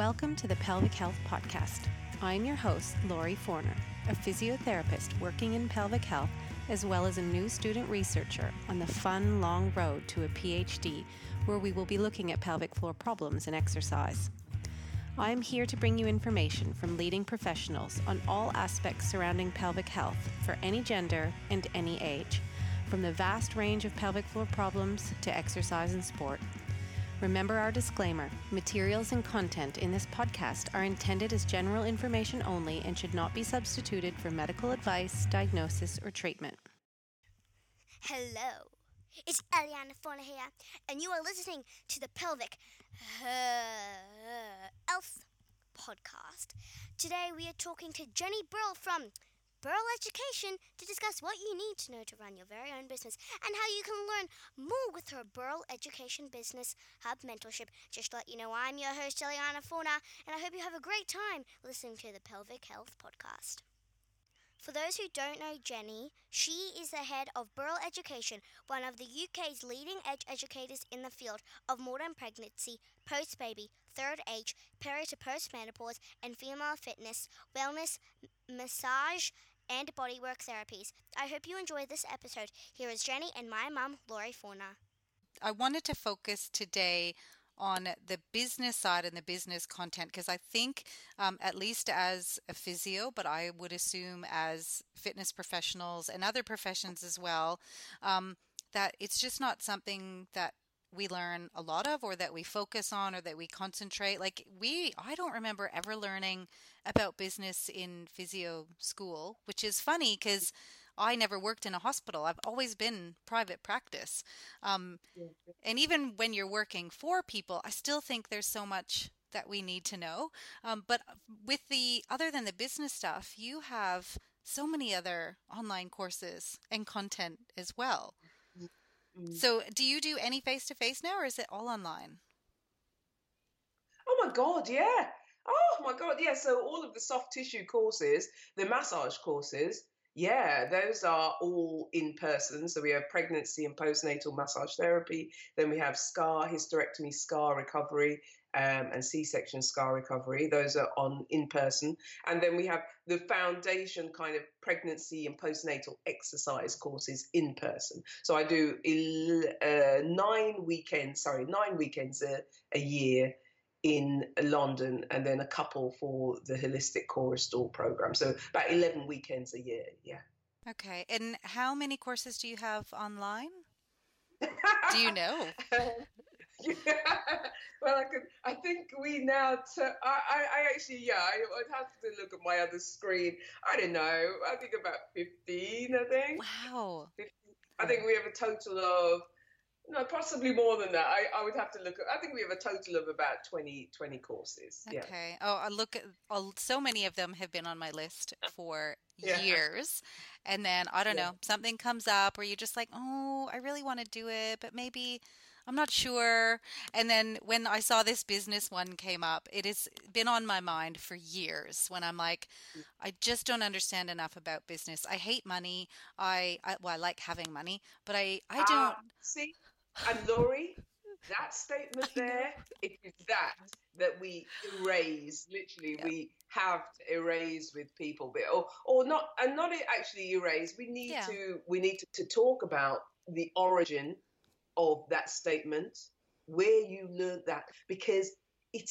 Welcome to the Pelvic Health Podcast. I'm your host, Laurie Forner, a physiotherapist working in pelvic health, as well as a new student researcher on the fun, long road to a PhD, where we will be looking at pelvic floor problems and exercise. I am here to bring you information from leading professionals on all aspects surrounding pelvic health for any gender and any age, from the vast range of pelvic floor problems to exercise and sport. Remember our disclaimer materials and content in this podcast are intended as general information only and should not be substituted for medical advice, diagnosis, or treatment. Hello, it's Eliana Forner here, and you are listening to the Pelvic uh, Health Podcast. Today we are talking to Jenny Burrell from Burrell Education to discuss what you need to know to run your very own business and how you can learn more with her Burrell Education Business Hub mentorship. Just let you know, I'm your host, Eliana Forner, and I hope you have a great time listening to the Pelvic Health Podcast. For those who don't know Jenny, she is the head of Burrell Education, one of the UK's leading edge educators in the field of modern pregnancy, post baby, third age, peri to post menopause, and female fitness, wellness, massage, and bodywork therapies. I hope you enjoy this episode. Here is Jenny and my mum, Laurie Forner. I wanted to focus today on the business side and the business content because I think, um, at least as a physio, but I would assume as fitness professionals and other professions as well, um, that it's just not something that we learn a lot of or that we focus on or that we concentrate like we i don't remember ever learning about business in physio school which is funny because i never worked in a hospital. I've always been private practice. Um, and even when you're working for people i still think there's so much that we need to know. Um, but with the other than the business stuff you have so many other online courses and content as well Mm. so, do you do any face to face now, or is it all online? Oh my god, yeah. Oh my god, yeah. So all of the soft tissue courses, the massage courses, yeah, those are all in person. So we have pregnancy and postnatal massage therapy. Then we have scar hysterectomy, scar recovery, um, and C-section scar recovery. Those are on in person. And then we have the foundation kind of pregnancy and postnatal exercise courses in person. So I do uh, nine weekends, sorry, nine weekends a, a year in London and then a couple for the holistic core restore program. So about 11 weekends a year. Yeah. Okay. And how many courses do you have online? do you know? yeah. Well, I could. I think we now. T- I, I, I actually, yeah. I, would have to look at my other screen. I don't know. I think about fifteen. I think. Wow. 15. I think we have a total of no, possibly more than that. I, I would have to look at. I think we have a total of about 20, 20 courses. Okay. Oh, I look at. Oh, so many of them have been on my list for yeah. years, and then I don't yeah. know something comes up where you're just like, oh, I really want to do it, but maybe I'm not sure. And then when I saw this business one came up, it has been on my mind for years. When I'm like, I just don't understand enough about business. I hate money. I, I well, I like having money, but I I don't uh, see. And Laurie, that statement there, it is that that we erase. Literally, yeah. we have to erase with people, but or or not, and not actually erase. We need yeah. to we need to, to talk about the origin of that statement, where you learned that, because it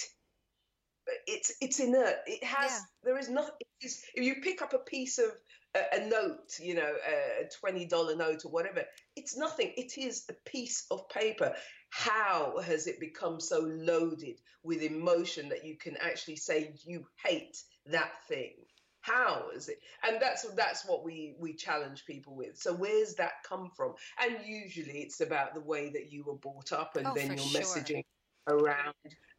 it's it's inert. It has yeah. there is not. if you pick up a piece of a, a note, you know, a twenty dollar note or whatever, it's nothing. It is a piece of paper. How has it become so loaded with emotion that you can actually say you hate that thing? How is it? And that's that's what we we challenge people with. So where's that come from? And usually it's about the way that you were brought up, and oh, then your sure. messaging around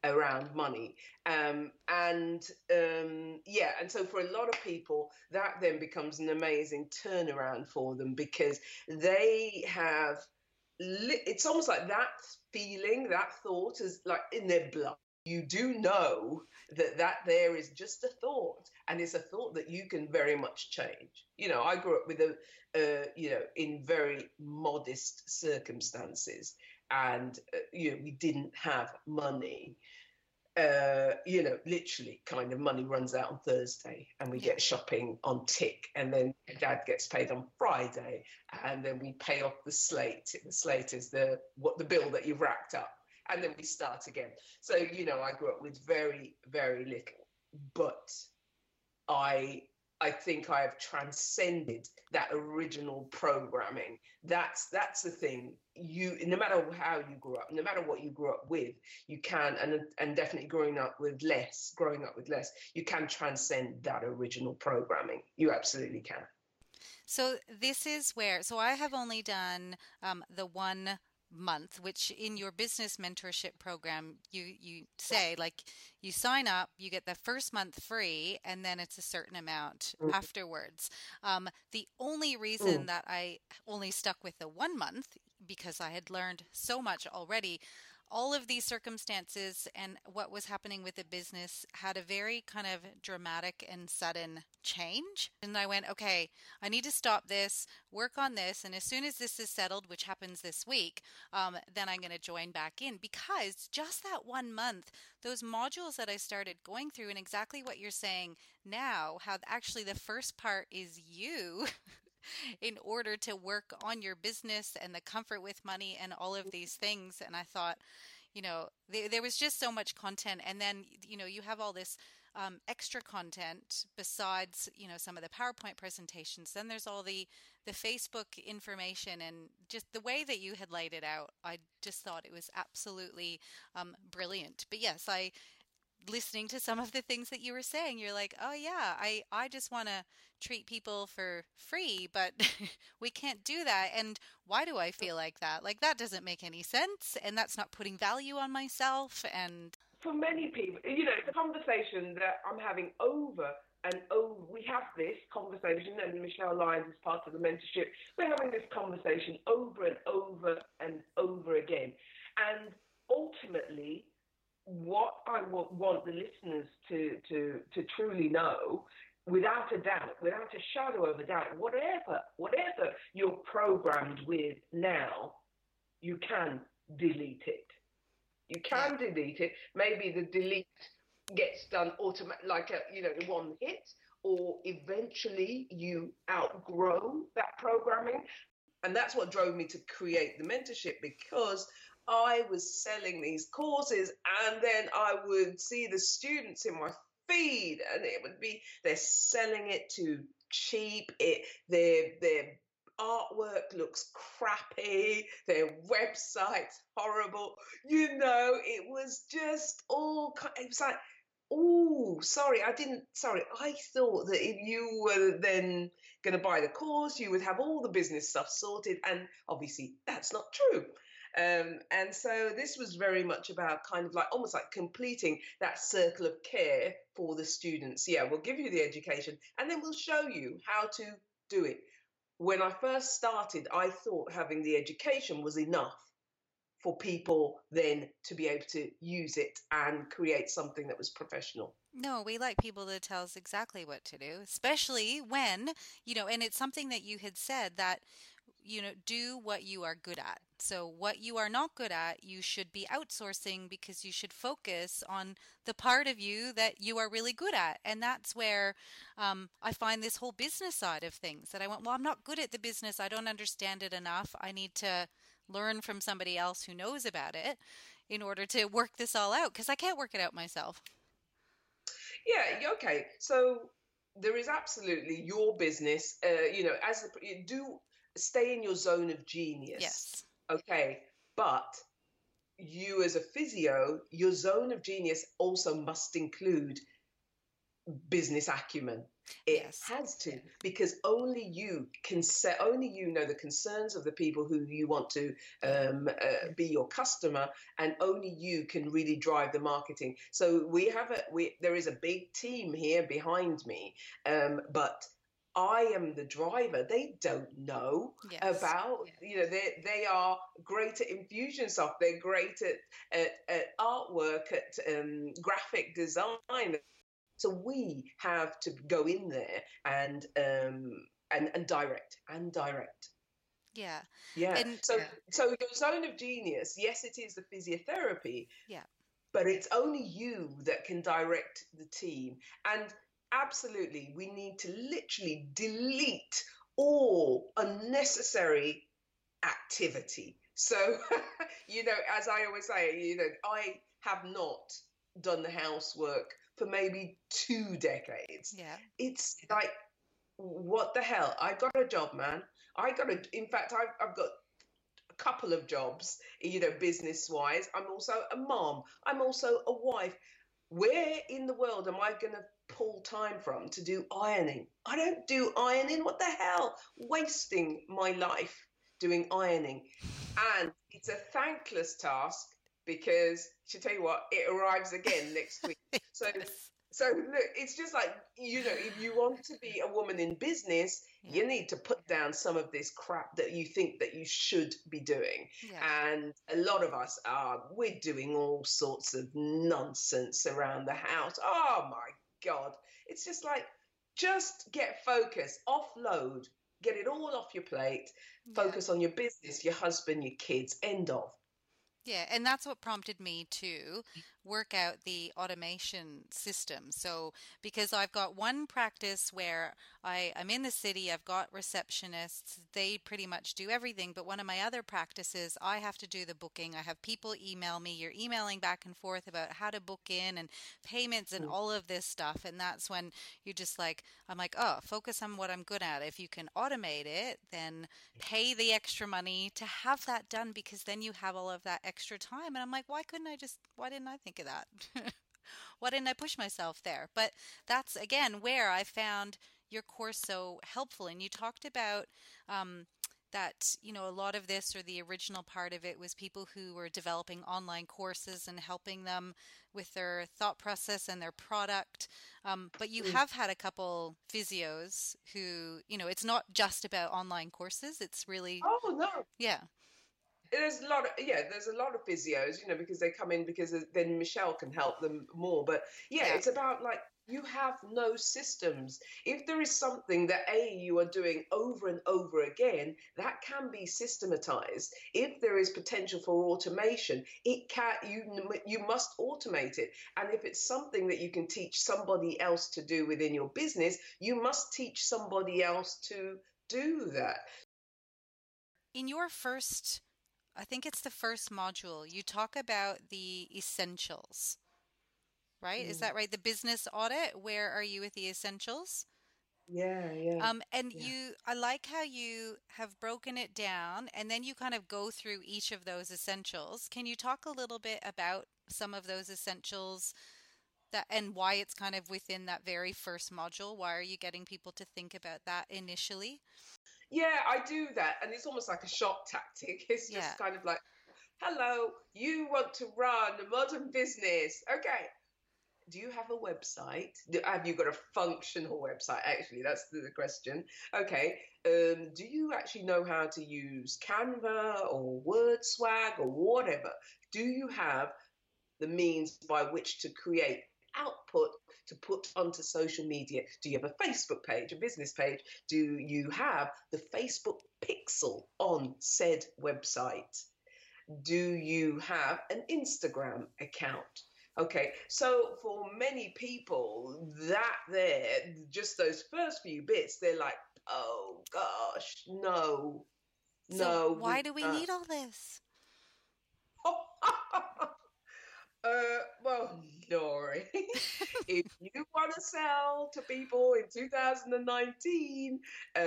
around money um, and um, yeah and so for a lot of people that then becomes an amazing turnaround for them because they have li- it's almost like that feeling that thought is like in their blood you do know that that there is just a thought and it's a thought that you can very much change you know i grew up with a uh, you know in very modest circumstances and uh, you know we didn't have money uh, you know, literally kind of money runs out on Thursday and we get shopping on tick and then dad gets paid on Friday and then we pay off the slate. The slate is the what the bill that you've racked up and then we start again. So, you know, I grew up with very, very little, but I I think I have transcended that original programming. That's that's the thing. You no matter how you grew up, no matter what you grew up with, you can and and definitely growing up with less, growing up with less, you can transcend that original programming. You absolutely can. So this is where, so I have only done um, the one month, which in your business mentorship program, you, you say like you sign up, you get the first month free, and then it's a certain amount Mhm. afterwards. Um, the only reason Mm. that I only stuck with the one month, because I had learned so much already, all of these circumstances and what was happening with the business had a very kind of dramatic and sudden change. And I went, okay, I need to stop this, work on this, and as soon as this is settled, which happens this week, um, then I'm going to join back in because just that one month, those modules that I started going through, and exactly what you're saying now, how actually the first part is you. in order to work on your business and the comfort with money and all of these things. And I thought, you know, there, there was just so much content. And then, you know, you have all this um, extra content besides, you know, some of the PowerPoint presentations. Then there's all the the Facebook information and just the way that you had laid it out. I just thought it was absolutely um, brilliant. But yes, I listening to some of the things that you were saying you're like oh yeah i i just want to treat people for free but we can't do that and why do i feel like that like that doesn't make any sense and that's not putting value on myself and For many people, you know, it's a conversation that I'm having over and over. We have this conversation, and Michelle Lyons is part of the mentorship. We're having this conversation over and over and over again. And ultimately, what I want the listeners to, to, to truly know, without a doubt, without a shadow of a doubt, whatever, whatever you're programmed with now, you can delete it. You can delete it. Maybe the delete gets done automatic, like a you know one hit, or eventually you outgrow that programming. And that's what drove me to create the mentorship because I was selling these courses, and then I would see the students in my feed, and it would be they're selling it too cheap. It their their artwork looks crappy, their website's horrible. You know, it was just all, it was like, oh, sorry, I didn't, sorry, I thought that if you were then going to buy the course, you would have all the business stuff sorted. And obviously, that's not true. Um, and so this was very much about kind of like almost like completing that circle of care for the students. Yeah, we'll give you the education and then we'll show you how to do it when I first started, I thought having the education was enough for people then to be able to use it and create something that was professional. no we like people to tell us exactly what to do especially when you know and it's something that you had said that you know do what you are good at so what you are not good at you should be outsourcing because you should focus on the part of you that you are really good at and that's where um, i find this whole business side of things that i went well i'm not good at the business i don't understand it enough i need to learn from somebody else who knows about it in order to work this all out because i can't work it out myself Yeah, okay. So there is absolutely your business. Uh, you know, as do stay in your zone of genius. yes Okay, but you as a physio, your zone of genius also must include business acumen. It Yes. has to because only you can set, only you know the concerns of the people who you want to um, uh, be your customer, and only you can really drive the marketing. So we have a we there is a big team here behind me, um, but I am the driver. They don't know yes about you know they they are great at Infusionsoft they're great at at, at artwork at um, graphic design so we have to go in there and um and, and direct and direct yeah yeah And- so Yeah. so your zone of genius yes it is the physiotherapy Yeah. but it's only you that can direct the team. And absolutely, we need to literally delete all unnecessary activity. So, you know, as I always say, you know, I have not done the housework for maybe two decades. Yeah. It's like, what the hell? I got a job, man. I got a, in fact, I've, I've got a couple of jobs, you know, business wise. I'm also a mom, I'm also a wife. Where in the world am I going to pull time from to do ironing? I don't do ironing. What the hell? Wasting my life doing ironing. And it's a thankless task because, to tell you what, it arrives again next week. So so look, it's just like you know, if you want to be a woman in business, yeah. you need to put down some of this crap that you think that you should be doing. Yeah. And a lot of us are we're doing all sorts of nonsense around the house. Oh my god. It's just like just get focused, offload, get it all off your plate, focus yeah. on your business, your husband, your kids, end of. Yeah, and that's what prompted me to work out the automation system. So, because I've got one practice where I, I'm in the city, I've got receptionists, they pretty much do everything. But one of my other practices, I have to do the booking. I have people email me. You're emailing back and forth about how to book in and payments and mm. all of this stuff. And that's when you're just like, I'm like, oh, focus on what I'm good at. If you can automate it, then pay the extra money to have that done because then you have all of that extra time. And I'm like, why couldn't I just, why didn't I think of that? why didn't I push myself there? But that's again where I found your course so helpful. And you talked about um, that, you know, a lot of this or the original part of it was people who were developing online courses and helping them with their thought process and their product. Um, but you mm. have had a couple physios who, you know, it's not just about online courses. It's really. Oh, no. Yeah there's a lot of yeah there's a lot of physios you know because they come in because then michelle can help them more. But yeah, yeah, it's about like you have no systems. If there is something that a you are doing over and over again that can be systematized. If there is potential for automation it can you you must automate it. And if it's something that you can teach somebody else to do within your business you must teach somebody else to do that. In your first I think it's the first module. You talk about the essentials, right? Mm. Is that right? The business audit. Where are you with the essentials? Yeah, yeah. Um, and yeah. you, I like how you have broken it down, and then you kind of go through each of those essentials. Can you talk a little bit about some of those essentials? That, and why it's kind of within that very first module. Why are you getting people to think about that initially? Yeah, I do that. And it's almost like a shock tactic. It's just yeah. kind of like, hello, you want to run a modern business. Okay. Do you have a website? Have you got a functional website? Actually, that's the question. Okay. Um, do you actually know how to use Canva or WordSwag or whatever? Do you have the means by which to create output to put onto social media? Do you have a Facebook page, a business page? Do you have the Facebook pixel on said website? Do you have an Instagram account? Okay, so for many people, that there, just those first few bits, they're like, oh gosh, no, so no. Why do we uh, need all this? Uh, well, Lori, if you want to sell to people in 2019, uh,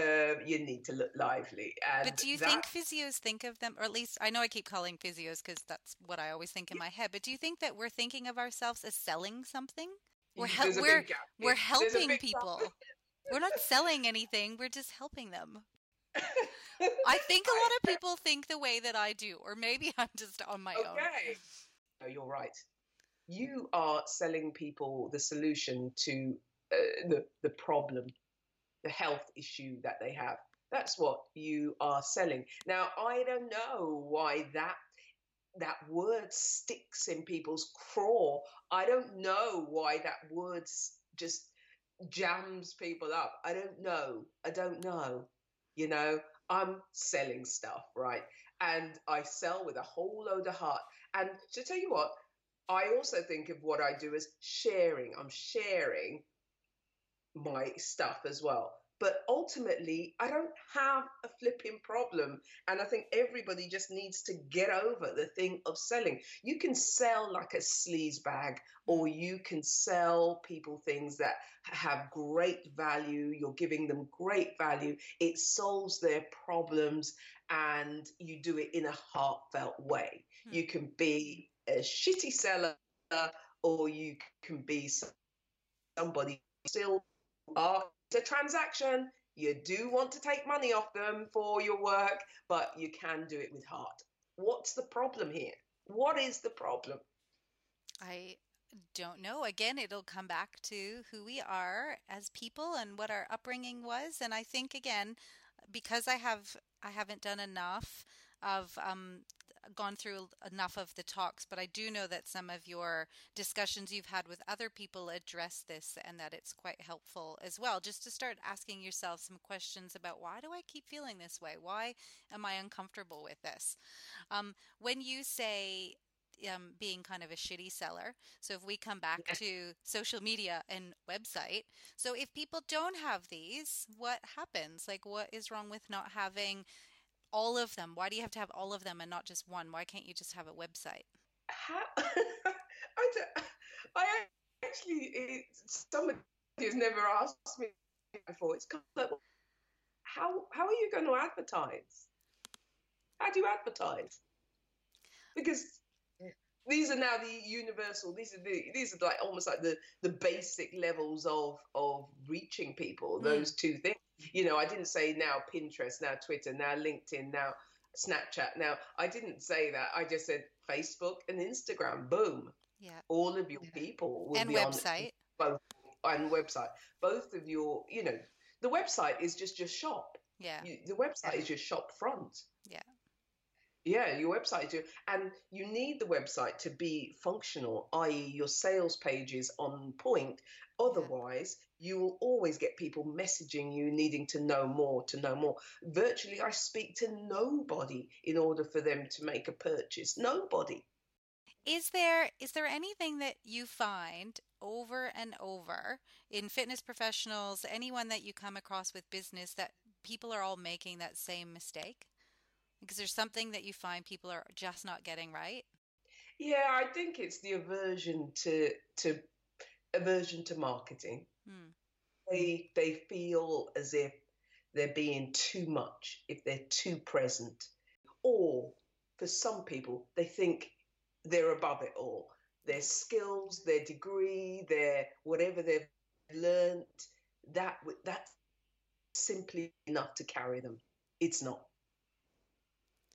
you need to look lively. And but do you that... think physios think of them, or at least I know I keep calling physios because that's what I always think in my head. But do you think that we're thinking of ourselves as selling something? We're hel- we're we're helping people. we're not selling anything. We're just helping them. I think a lot of people think the way that I do, or maybe I'm just on my okay. own. Okay. Oh, you're right. You are selling people the solution to uh, the, the problem, the health issue that they have. That's what you are selling. Now, I don't know why that that word sticks in people's craw. I don't know why that word just jams people up. I don't know. I don't know. You know, I'm selling stuff, right? And I sell with a whole load of heart. And to tell you what, I also think of what I do as sharing. I'm sharing my stuff as well. But ultimately, I don't have a flipping problem. And I think everybody just needs to get over the thing of selling. You can sell like a sleaze bag, or you can sell people things that have great value. You're giving them great value. It solves their problems, and you do it in a heartfelt way. Hmm. You can be a shitty seller, or you can be somebody still are a transaction. You do want to take money off them for your work, but you can do it with heart. What's the problem here? What is the problem? I don't know. Again, it'll come back to who we are as people and what our upbringing was. And I think again, because I have I haven't done enough of um, gone through enough of the talks, but I do know that some of your discussions you've had with other people address this and that it's quite helpful as well. Just to start asking yourself some questions about why do I keep feeling this way? Why am I uncomfortable with this? Um, when you say, um, being kind of a shitty seller. So if we come back yeah. to social media and website, so if people don't have these, what happens? Like, what is wrong with not having all of them? Why do you have to have all of them and not just one? Why can't you just have a website? How, I, don't, I actually, it, somebody has never asked me before. It's kind of like, how, how are you going to advertise? How do you advertise? Because these are now the universal these are the these are like almost like the the basic levels of of reaching people mm. those two things you know, I didn't say now Pinterest, now Twitter, now LinkedIn, now Snapchat. Now, I didn't say that. I just said Facebook and Instagram. Boom. Yeah. All of your yeah. people will and website. on both and website. Both of your, you know, the website is just your shop. Yeah. You, the website is your shop front. Yeah. Yeah, your website do, and you need the website to be functional, i.e., your sales pages on point. Otherwise, you will always get people messaging you needing to know more to know more. Virtually, I speak to nobody in order for them to make a purchase. Nobody. Is there is there anything that you find over and over in fitness professionals, anyone that you come across with business that people are all making that same mistake? Because there's something that you find people are just not getting right. Yeah, I think it's the aversion to to aversion to marketing. Hmm. They they feel as if they're being too much, if they're too present, or for some people they think they're above it all. Their skills, their degree, their whatever they've learned, that that's simply enough to carry them. It's not.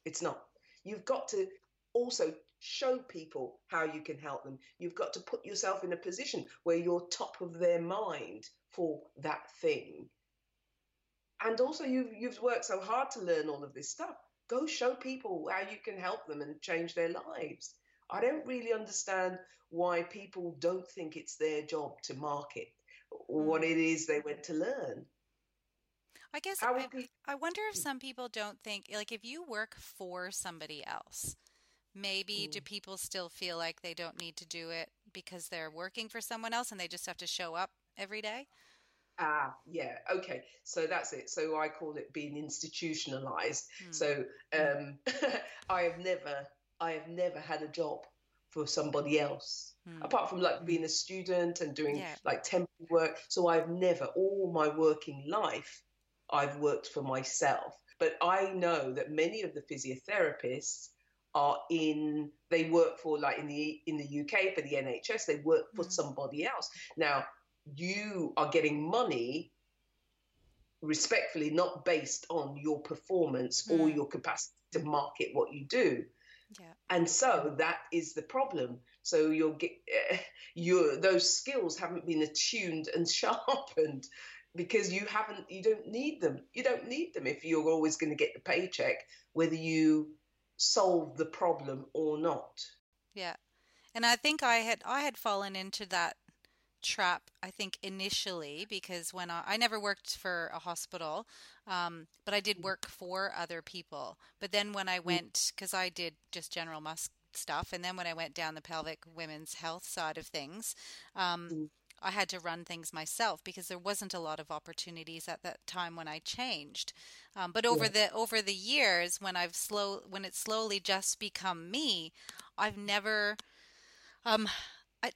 It's not. You've got to also show people how you can help them. You've got to put yourself in a position where you're top of their mind for that thing. And also, you've, you've worked so hard to learn all of this stuff. Go show people how you can help them and change their lives. I don't really understand why people don't think it's their job to market what hmm. it is they went to learn. I guess I, I wonder if some people don't think, like, if you work for somebody else, maybe mm. do people still feel like they don't need to do it because they're working for someone else and they just have to show up every day? Ah, yeah, okay. So that's it. So I call it being institutionalized. Mm. So um, I have never, I have never had a job for somebody else mm. apart from like being a student and doing yeah. like temporary work. So I've never, all my working life, I've worked for myself. But I know that many of the physiotherapists are in they work for like in the in the UK for the NHS they work for mm. somebody else now you are getting money respectfully not based on your performance mm. or your capacity to market what you do yeah. and so that is the problem so you'll get uh, your those skills haven't been attuned and sharpened because you haven't you don't need them you don't need them if you're always going to get the paycheck whether you solve the problem or not yeah and i think i had i had fallen into that trap i think initially because when i, I never worked for a hospital um, but i did work for other people but then when i mm. went because i did just general musk stuff. And then when I went down the pelvic women's health side of things, um, Mm. I had to run things myself because there wasn't a lot of opportunities at that time when I changed. Um, but over Yeah. the over the years, when I've slow when it's slowly just become me, I've never. Um, I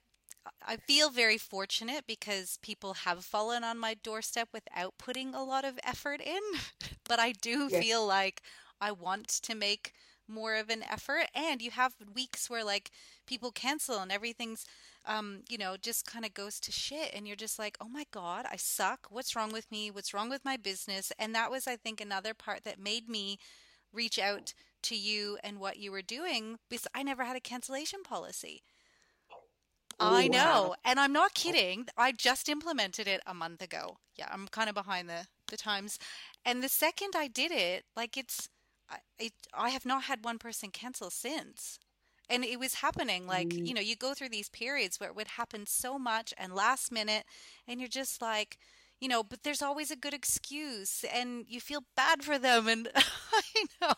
I feel very fortunate because people have fallen on my doorstep without putting a lot of effort in. But I do feel like I want to make more of an effort. And you have weeks where like people cancel and everything's, um, you know, just kind of goes to shit. And you're just like, oh my God, I suck. What's wrong with me? What's wrong with my business? And that was, I think, another part that made me reach out to you and what you were doing because I never had a cancellation policy. Oh, I know. wow. And I'm not kidding. I just implemented it a month ago. Yeah, I'm kind of behind the, the times. And the second I did it, like it's, it, I have not had one person cancel since. And it was happening like, Mm. you know, you go through these periods where it would happen so much and last minute, and you're just like, you know, but there's always a good excuse and you feel bad for them. And I know.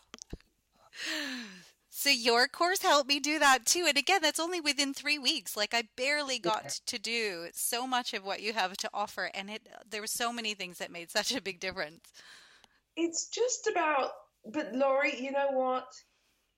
So your course helped me do that too. And again, that's only within three weeks. Like I barely got Yeah. to do so much of what you have to offer, and it there were so many things that made such a big difference. It's just about, but Laurie, you know what?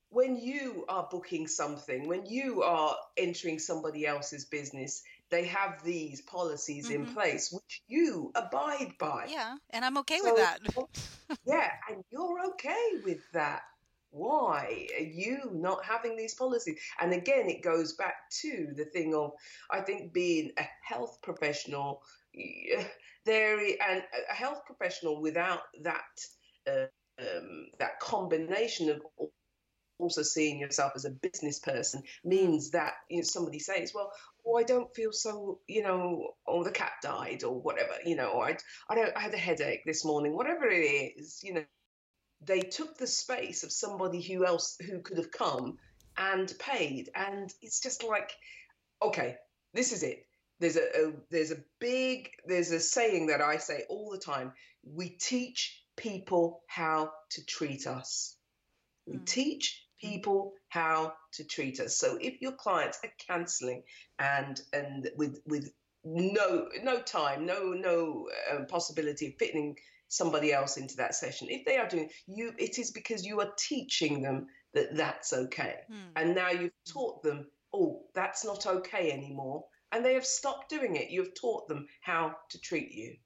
When you are booking something, when you are entering somebody else's business, they have these policies in Mhm. place which you abide by. Yeah, and I'm okay So- with that. yeah, and you're okay with that. Why are you not having these policies? And again, it goes back to the thing of, I think, being a health professional, there and a health professional without that uh, um, that combination of also seeing yourself as a business person means that you know, somebody says, well, oh, I don't feel so, you know, or the cat died or whatever, you know, or I, I don't, I had a headache this morning, whatever it is, you know, they took the space of somebody who else who could have come and paid, and it's just like, okay, this is it. There's a, a there's a big there's a saying that I say all the time. We teach people how to treat us. We Mm. teach people how to treat us. So if your clients are cancelling and and with with no no time, no no um, possibility of fitting somebody else into that session, if they are doing you, it is because you are teaching them that that's okay, Hmm. and now you've taught them, oh, that's not okay anymore, and they have stopped doing it. You have taught them how to treat you.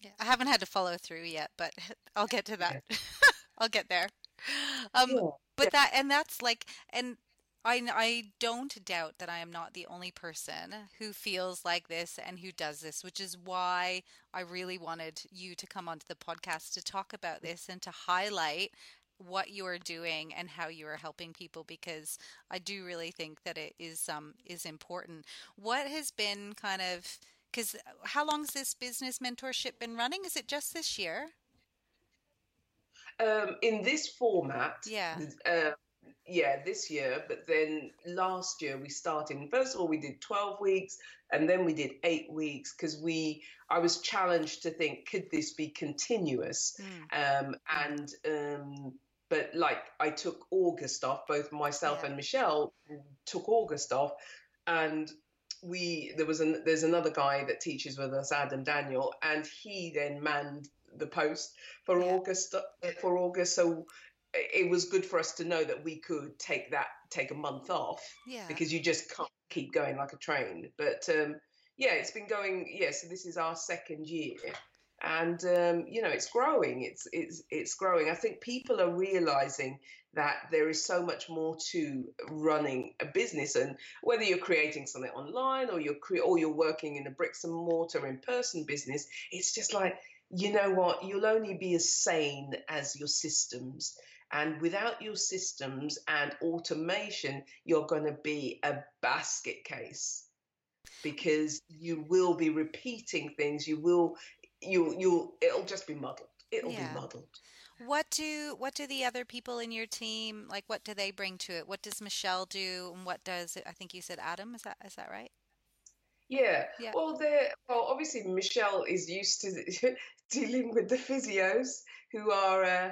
Yeah, I haven't had to follow through yet, but I'll get to that. I'll get there. Um, Yeah. but that and that's like and I I don't doubt that I am not the only person who feels like this and who does this, which is why I really wanted you to come onto the podcast to talk about this and to highlight what you are doing and how you are helping people because I do really think that it is um is important. What has been kind of because how long has this business mentorship been running? Is it just this year? Um, in this format, Yeah. uh, yeah, this year. But then last year we started. First of all, we did twelve weeks, and then we did eight weeks because we. I was challenged to think, could this be continuous? Mm. Um, and um, but like I took August off. Both myself Yeah. and Michelle took August off, and we there was an there's another guy that teaches with us, Adam Daniel, and he then manned the post for Yeah. August for August. So it was good for us to know that we could take that take a month off Yeah. because you just can't keep going like a train. But um, yeah, it's been going. Yeah, so this is our second year, and um, you know it's growing. It's it's it's growing. I think people are realizing that there is so much more to running a business, and whether you're creating something online or you're cre- or you're working in a bricks and mortar in person business, it's just like you know what you'll only be as sane as your systems and without your systems and automation, you're going to be a basket case because you will be repeating things. You will, you, you'll, it'll just be muddled. It'll Yeah. be muddled. What do what do the other people in your team like? What do they bring to it? What does Michelle do, and what does I think you said Adam? Is that is that right? Yeah. Yeah. Well. Well, obviously, Michelle is used to dealing with the physios who are uh,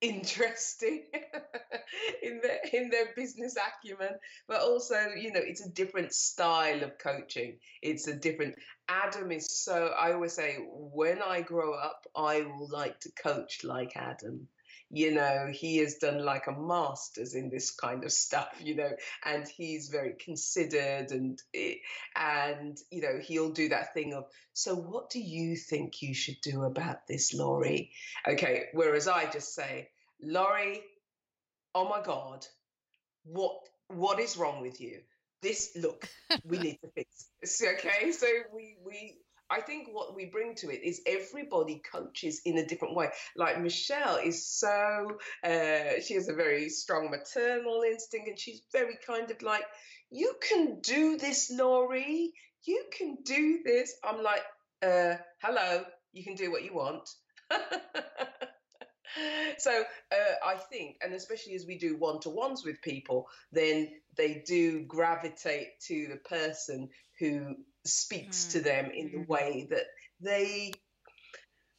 interesting in their in their business acumen but also you know it's a different style of coaching. It's a different adam is so i always say when i grow up i will like to coach like adam you know he has done like a master's in this kind of stuff you know and he's very considered and eh, and you know he'll do that thing of so what do you think you should do about this laurie? Okay whereas i just say laurie oh my god what what is wrong with you? This look we need to fix this okay? So we we I think what we bring to it is everybody coaches in a different way. Like Michelle is so, uh, she has a very strong maternal instinct and she's very kind of like, you can do this, Laurie. You can do this. I'm like, uh, hello, you can do what you want. so uh, I think, and especially as we do one to ones with people, then they do gravitate to the person who speaks mm. to them in the mm-hmm. way that they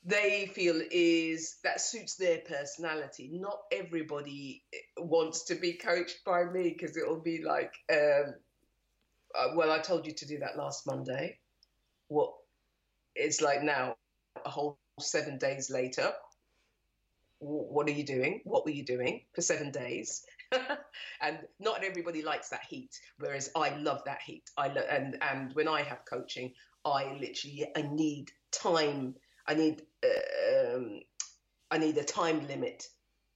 they feel is that suits their personality. Not everybody wants to be coached by me because it'll be like, um, uh, well, I told you to do that last Monday. What it's like now, a whole seven days later. What are you doing? What were you doing for seven days? and not everybody likes that heat, whereas I love that heat. I lo- and and when I have coaching, I literally I need time. I need um, I need a time limit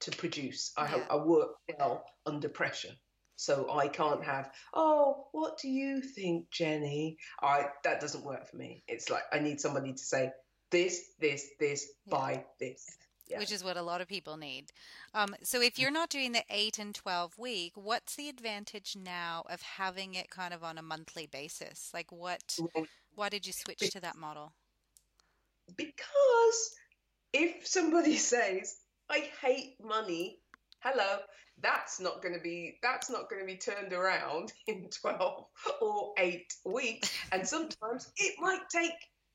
to produce. I, yeah. I work well under pressure. So I can't have, oh, what do you think, Jenny? I that doesn't work for me. It's like I need somebody to say this, this, this, yeah. by this yeah. which is what a lot of people need. Um, so if you're not doing the 8 and 12 week, what's the advantage now of having it kind of on a monthly basis? Like what why did you switch to that model? Because if somebody says, "I hate money," hello, that's not going to be that's not going to be turned around in 12 or 8 weeks and sometimes it might take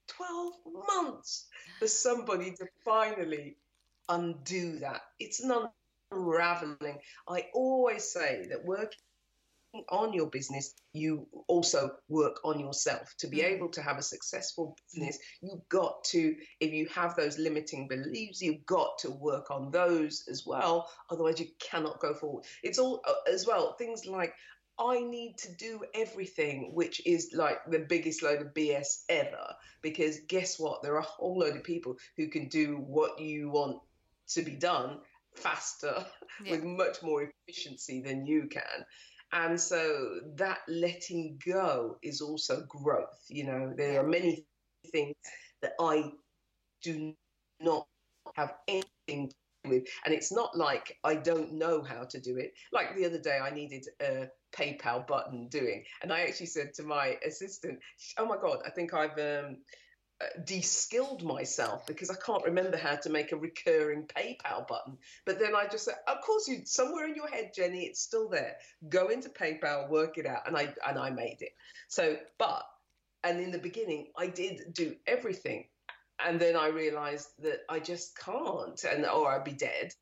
12 months for somebody to finally undo that. It's an unraveling. I always say that working on your business, you also work on yourself. To be mm. able to have a successful business, you've got to, if you have those limiting beliefs, you've got to work on those as well. Otherwise, you cannot go forward. It's all, uh, as well, things like, I need to do everything, which is like the biggest load of BS ever. Because guess what? There are a whole load of people who can do what you want to be done faster yeah. with much more efficiency than you can. And so that letting go is also growth. You know, there are many things that I do not have anything with. And it's not like I don't know how to do it. Like the other day, I needed a PayPal button doing. And I actually said to my assistant, Oh my God, I think I've um, Uh, de-skilled myself because I can't remember how to make a recurring PayPal button. But then I just said, of course, you somewhere in your head, Jenny, it's still there. Go into PayPal, work it out, and I and I made it. So, but and in the beginning, I did do everything, and then I realised that I just can't, and or I'd be dead.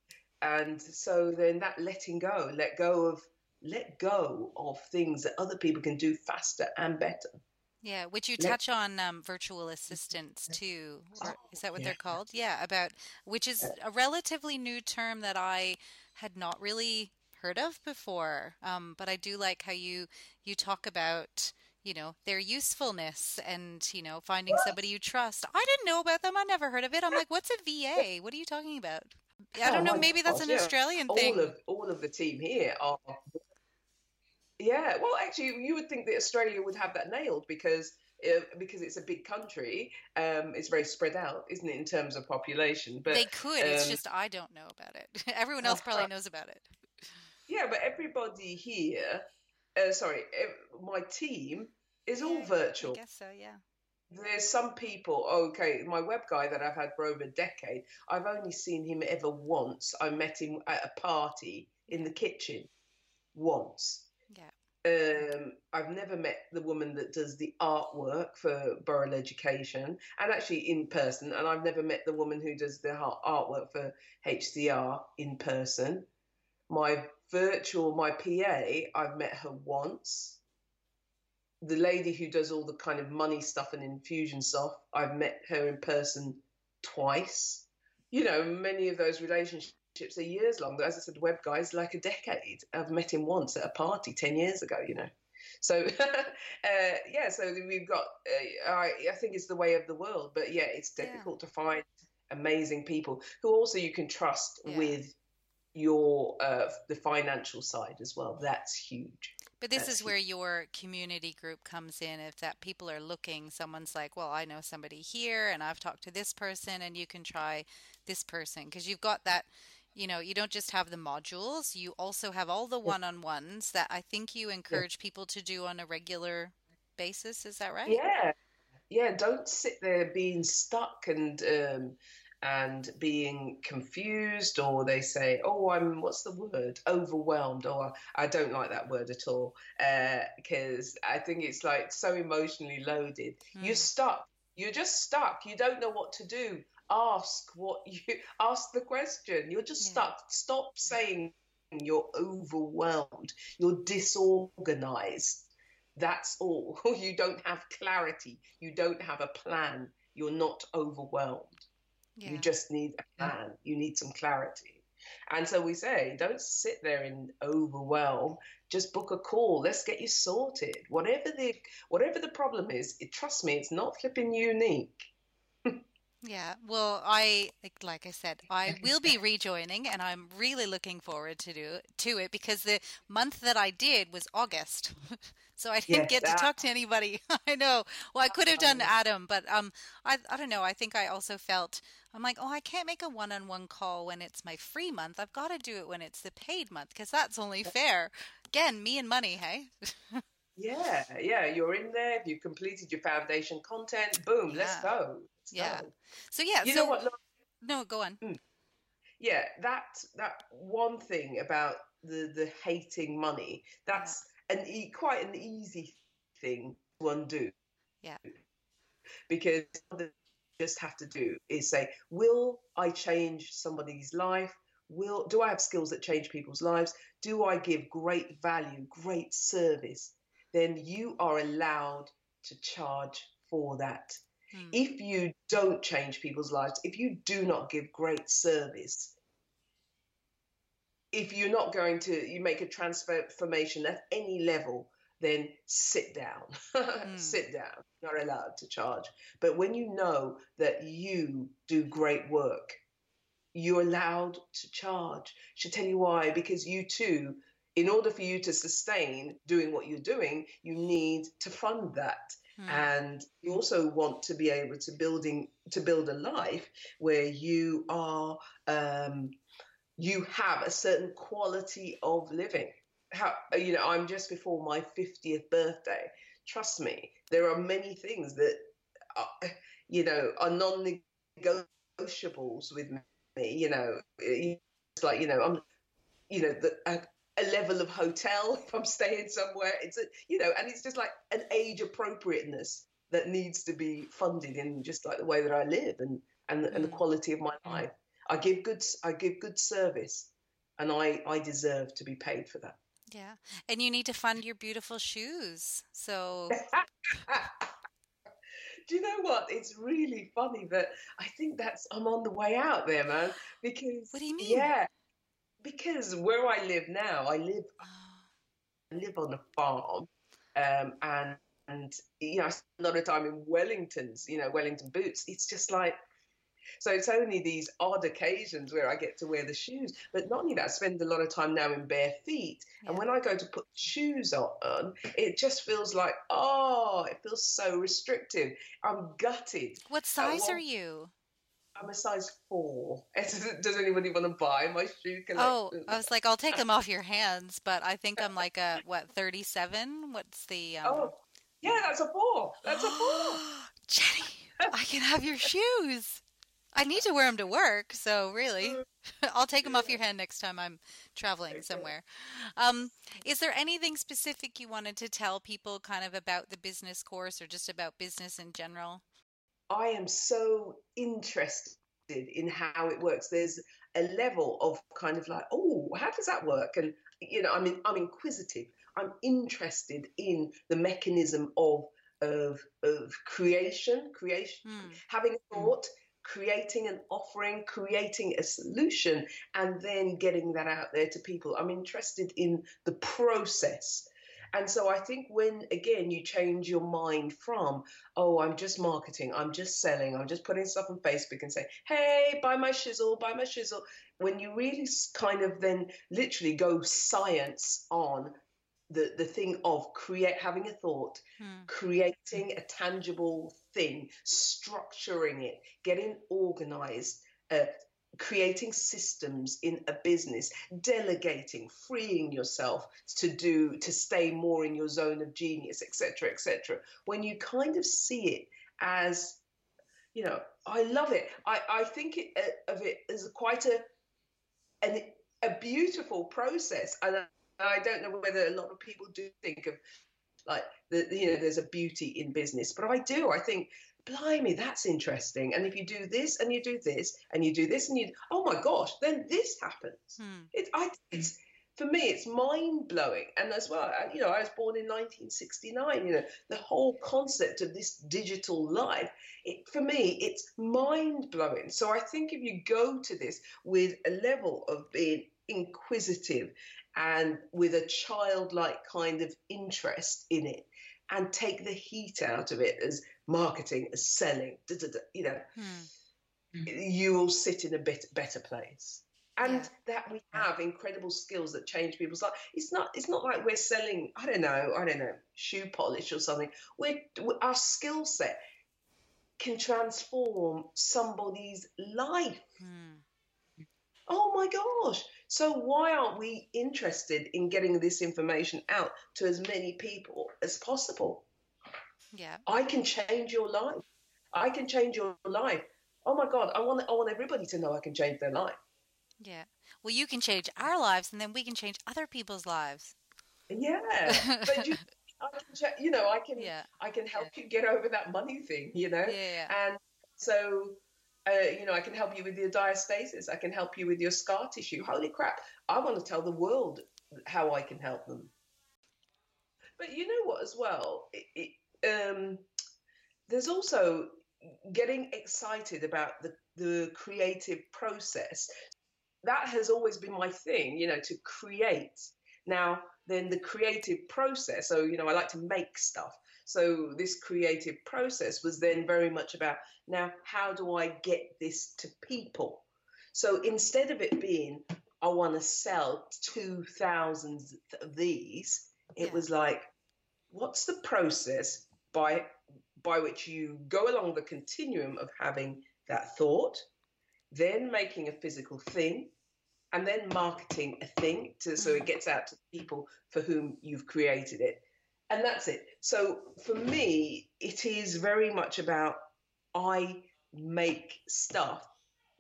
And so then that letting go, let go of let go of things that other people can do faster and better. Yeah, which you touch on um, virtual assistants too. Or is that what yeah. they're called? Yeah, about which is a relatively new term that I had not really heard of before. Um, but I do like how you you talk about you know their usefulness and you know finding somebody you trust. I didn't know about them. I never heard of it. I'm like, what's a VA? What are you talking about? I don't know. Maybe that's an Australian thing. All of all of the team here are yeah, well, actually, you would think that Australia would have that nailed because uh, because it's a big country. Um, it's very spread out, isn't it, in terms of population? But they could. Um, it's just I don't know about it. Everyone else probably knows about it. Yeah, but everybody here, uh, sorry, my team is all virtual. I guess so. Yeah. There's some people, okay, my web guy that I've had for over a decade, I've only seen him ever once. I met him at a party in the kitchen once um, I've never met the woman that does the artwork for Burrell Education, and actually in person. And I've never met the woman who does the artwork for HCR in person. My virtual, my PA, I've met her once. The lady who does all the kind of money stuff and infusion stuff, I've met her in person twice. You know, many of those relationships are years long. As I said, web guys like a decade. I've met him once at a party ten years ago. You know, so uh, yeah. So we've got. Uh, I, I think it's the way of the world, but yeah, it's difficult yeah. to find amazing people who also you can trust yeah. with your uh, the financial side as well. That's huge. But this That's is where your community group comes in. If that people are looking, someone's like, "Well, I know somebody here, and I've talked to this person, and you can try this person," because you've got that. You know, you don't just have the modules; you also have all the one-on-ones that I think you encourage yeah. people to do on a regular basis. Is that right? Yeah, yeah. Don't sit there being stuck and um, and being confused, or they say, "Oh, I'm what's the word? Overwhelmed." Or I don't like that word at all because uh, I think it's like so emotionally loaded. Mm. You're stuck. You're just stuck. You don't know what to do. Ask what you ask the question. You're just yeah. stuck. Stop saying you're overwhelmed. You're disorganized. That's all. You don't have clarity. You don't have a plan. You're not overwhelmed. Yeah. You just need a plan. You need some clarity. And so we say, don't sit there in overwhelm. Just book a call. Let's get you sorted. Whatever the whatever the problem is, it, trust me, it's not flipping unique. Yeah, well, I like I said, I will be rejoining, and I'm really looking forward to do to it because the month that I did was August, so I didn't yes, get to talk to anybody. I know. Well, I could have done Adam, but um, I I don't know. I think I also felt I'm like, oh, I can't make a one-on-one call when it's my free month. I've got to do it when it's the paid month because that's only fair. Again, me and money, hey. yeah, yeah. You're in there. You've completed your foundation content. Boom, yeah. let's go. Yeah. So yeah. You so, know what? No, go on. Mm. Yeah, that that one thing about the the hating money. That's an e- quite an easy thing to undo. Yeah. Because just have to do is say, will I change somebody's life? Will do I have skills that change people's lives? Do I give great value, great service? Then you are allowed to charge for that. Hmm. If you don't change people's lives, if you do not give great service, if you're not going to you make a transformation at any level, then sit down. mm. sit down. You're allowed to charge. But when you know that you do great work, you're allowed to charge. Should tell you why, because you too, in order for you to sustain doing what you're doing, you need to fund that. Mm. And you also want to be able to building to build a life where you are um, you have a certain quality of living. How you know i'm just before my 50th birthday. Trust me there are many things that are, you know are non-negotiables with me you know. It's like you know i'm you know the, a, level of hotel if i'm staying somewhere it's a you know and it's just like an age appropriateness that needs to be funded in just like the way that i live and and, mm. and the mm. quality of my life i give good i give good service and i i deserve to be paid for that yeah. And you need to fund your beautiful shoes. So Do you know what? It's really funny that I think that's I'm on the way out there, man. Because What do you mean? Yeah. Because where I live now, I live I live on a farm. Um, and and you know, I spend a lot of time in Wellingtons, you know, Wellington boots. It's just like so it's only these odd occasions where I get to wear the shoes. But not only that, I spend a lot of time now in bare feet. Yeah. And when I go to put shoes on, it just feels like, oh, it feels so restrictive. I'm gutted. What size are you? I'm a size four. Does anybody want to buy my shoe collection? Oh, I was like, I'll take them off your hands, but I think I'm like a what, 37? What's the? Um... Oh, yeah, that's a four. That's a four. Jenny, I can have your shoes. I need to wear them to work, so really, I'll take them off your hand next time I'm traveling somewhere. Um, is there anything specific you wanted to tell people, kind of about the business course or just about business in general? I am so interested in how it works. There's a level of kind of like, oh, how does that work? And you know, I mean, I'm inquisitive. I'm interested in the mechanism of of of creation, creation, mm. having a hmm. thought, creating an offering, creating a solution, and then getting that out there to people. I'm interested in the process. And so I think when, again, you change your mind from, oh, I'm just marketing, I'm just selling, I'm just putting stuff on Facebook and say, hey, buy my shizzle, buy my shizzle. When you really kind of then literally go science on the, the thing of create having a thought, hmm. creating a tangible thing, structuring it, getting organized, uh, creating systems in a business, delegating, freeing yourself to do to stay more in your zone of genius, etc., etc. When you kind of see it as, you know, I love it. I I think it, uh, of it as quite a an, a beautiful process, and I don't know whether a lot of people do think of like the you know there's a beauty in business, but I do. I think blimey, that's interesting. And if you do this and you do this and you do this and you, oh my gosh, then this happens. Hmm. It, I, it's for me, it's mind blowing. And as well, you know, I was born in 1969. You know, the whole concept of this digital life, it, for me, it's mind blowing. So I think if you go to this with a level of being inquisitive and with a childlike kind of interest in it and take the heat out of it as marketing, as selling, da, da, da, you know, hmm. you will sit in a bit better place. And yeah. that we have incredible skills that change people's life. It's not. It's not like we're selling. I don't know. I don't know shoe polish or something. We're our skill set can transform somebody's life. Hmm. Oh my gosh! So why aren't we interested in getting this information out to as many people as possible? Yeah. I can change your life. I can change your life. Oh my God, I want I want everybody to know I can change their life. Yeah. Well, you can change our lives, and then we can change other people's lives. Yeah, but you, I can, you know, I can, yeah. I can help yeah. you get over that money thing, you know. Yeah. And so uh, you know, I can help you with your diastasis. I can help you with your scar tissue. Holy crap! I want to tell the world how I can help them. But you know what, as well, it, it, um, there's also getting excited about the the creative process. That has always been my thing, you know, to create. Now, then the creative process. So, you know, I like to make stuff. So this creative process was then very much about now, how do I get this to people? So instead of it being, I want to sell 2,000 of these, it yeah. was like, what's the process by by which you go along the continuum of having that thought, then making a physical thing, and then marketing a thing to so it mm. gets out to people for whom you've created it and that's it. So for me, it is very much about I make stuff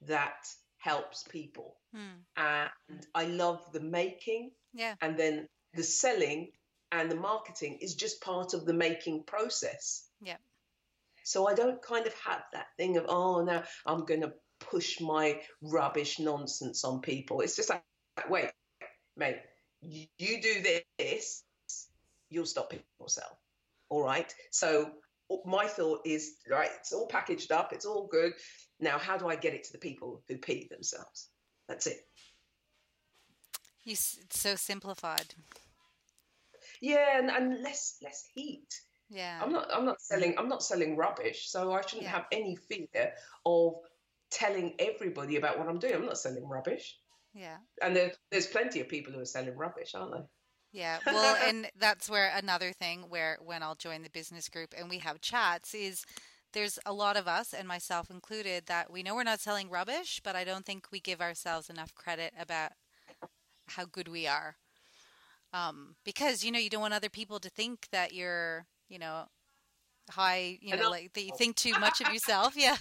that helps people, hmm. and I love the making. Yeah, and then the selling and the marketing is just part of the making process. Yeah. So I don't kind of have that thing of oh now I'm going to push my rubbish nonsense on people. It's just like wait, mate, you do this you'll stop picking yourself. All right. So my thought is, right, it's all packaged up, it's all good. Now, how do I get it to the people who pee themselves? That's it. You, it's so simplified. Yeah, and, and less less heat. Yeah. I'm not I'm not selling I'm not selling rubbish, so I shouldn't yeah. have any fear of telling everybody about what I'm doing. I'm not selling rubbish. Yeah. And there, there's plenty of people who are selling rubbish, aren't there? Yeah, well, and that's where another thing where when I'll join the business group and we have chats is there's a lot of us and myself included that we know we're not selling rubbish, but I don't think we give ourselves enough credit about how good we are. Um, because you know you don't want other people to think that you're you know high you know like that you think too much of yourself yeah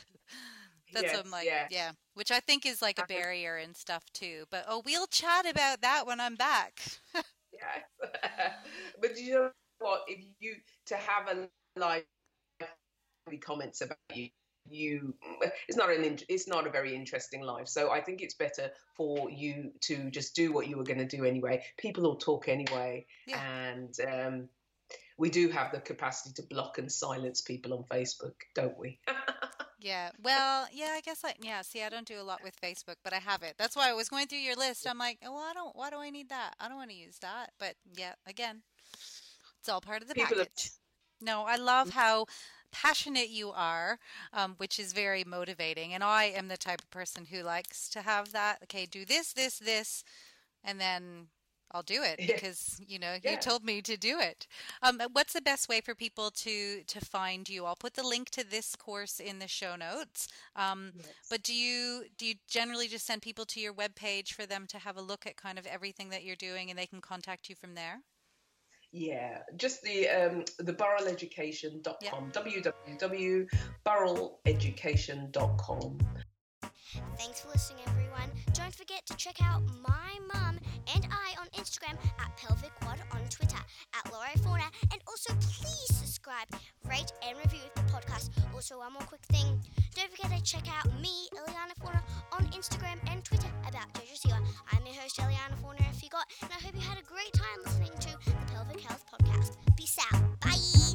That's Yes, what I'm like, yeah. Which I think is like a barrier and stuff too. But oh, we'll chat about that when I'm back. Yes. but you know what? If you to have a life comments about you, you it's not an in- it's not a very interesting life. So I think it's better for you to just do what you were going to do anyway. People will talk anyway, Yeah. and um, we do have the capacity to block and silence people on Facebook, don't we? Yeah. Well, yeah, I guess I yeah, see I don't do a lot with Facebook, but I have it. That's why I was going through your list. I'm like, oh, well, I don't why do I need that? I don't want to use that. But yeah, again, it's all part of the People are- package. No, I love how passionate you are, um, which is very motivating. And I am the type of person who likes to have that. Okay, do this, this, this, and then I'll do it because you know you told me to do it. Um, what's the best way for people to to find you? I'll put the link to this course in the show notes. Um, but do you do you generally just send people to your webpage for them to have a look at kind of everything that you're doing, and they can contact you from there? Yeah, just the um, the burrelleducation.com, www.burrelleducation.com. Thanks for listening, everyone. Don't forget to check out my mum and I on Instagram at pelvicquad on Twitter at Laura Forner, and also please subscribe, rate, and review the podcast. Also, one more quick thing: don't forget to check out me, Eliana Forner, on Instagram and Twitter about Jojo Siwa. I'm your host, Eliana Forner. If you got, and I hope you had a great time listening to the Pelvic Health Podcast. Peace out. Bye.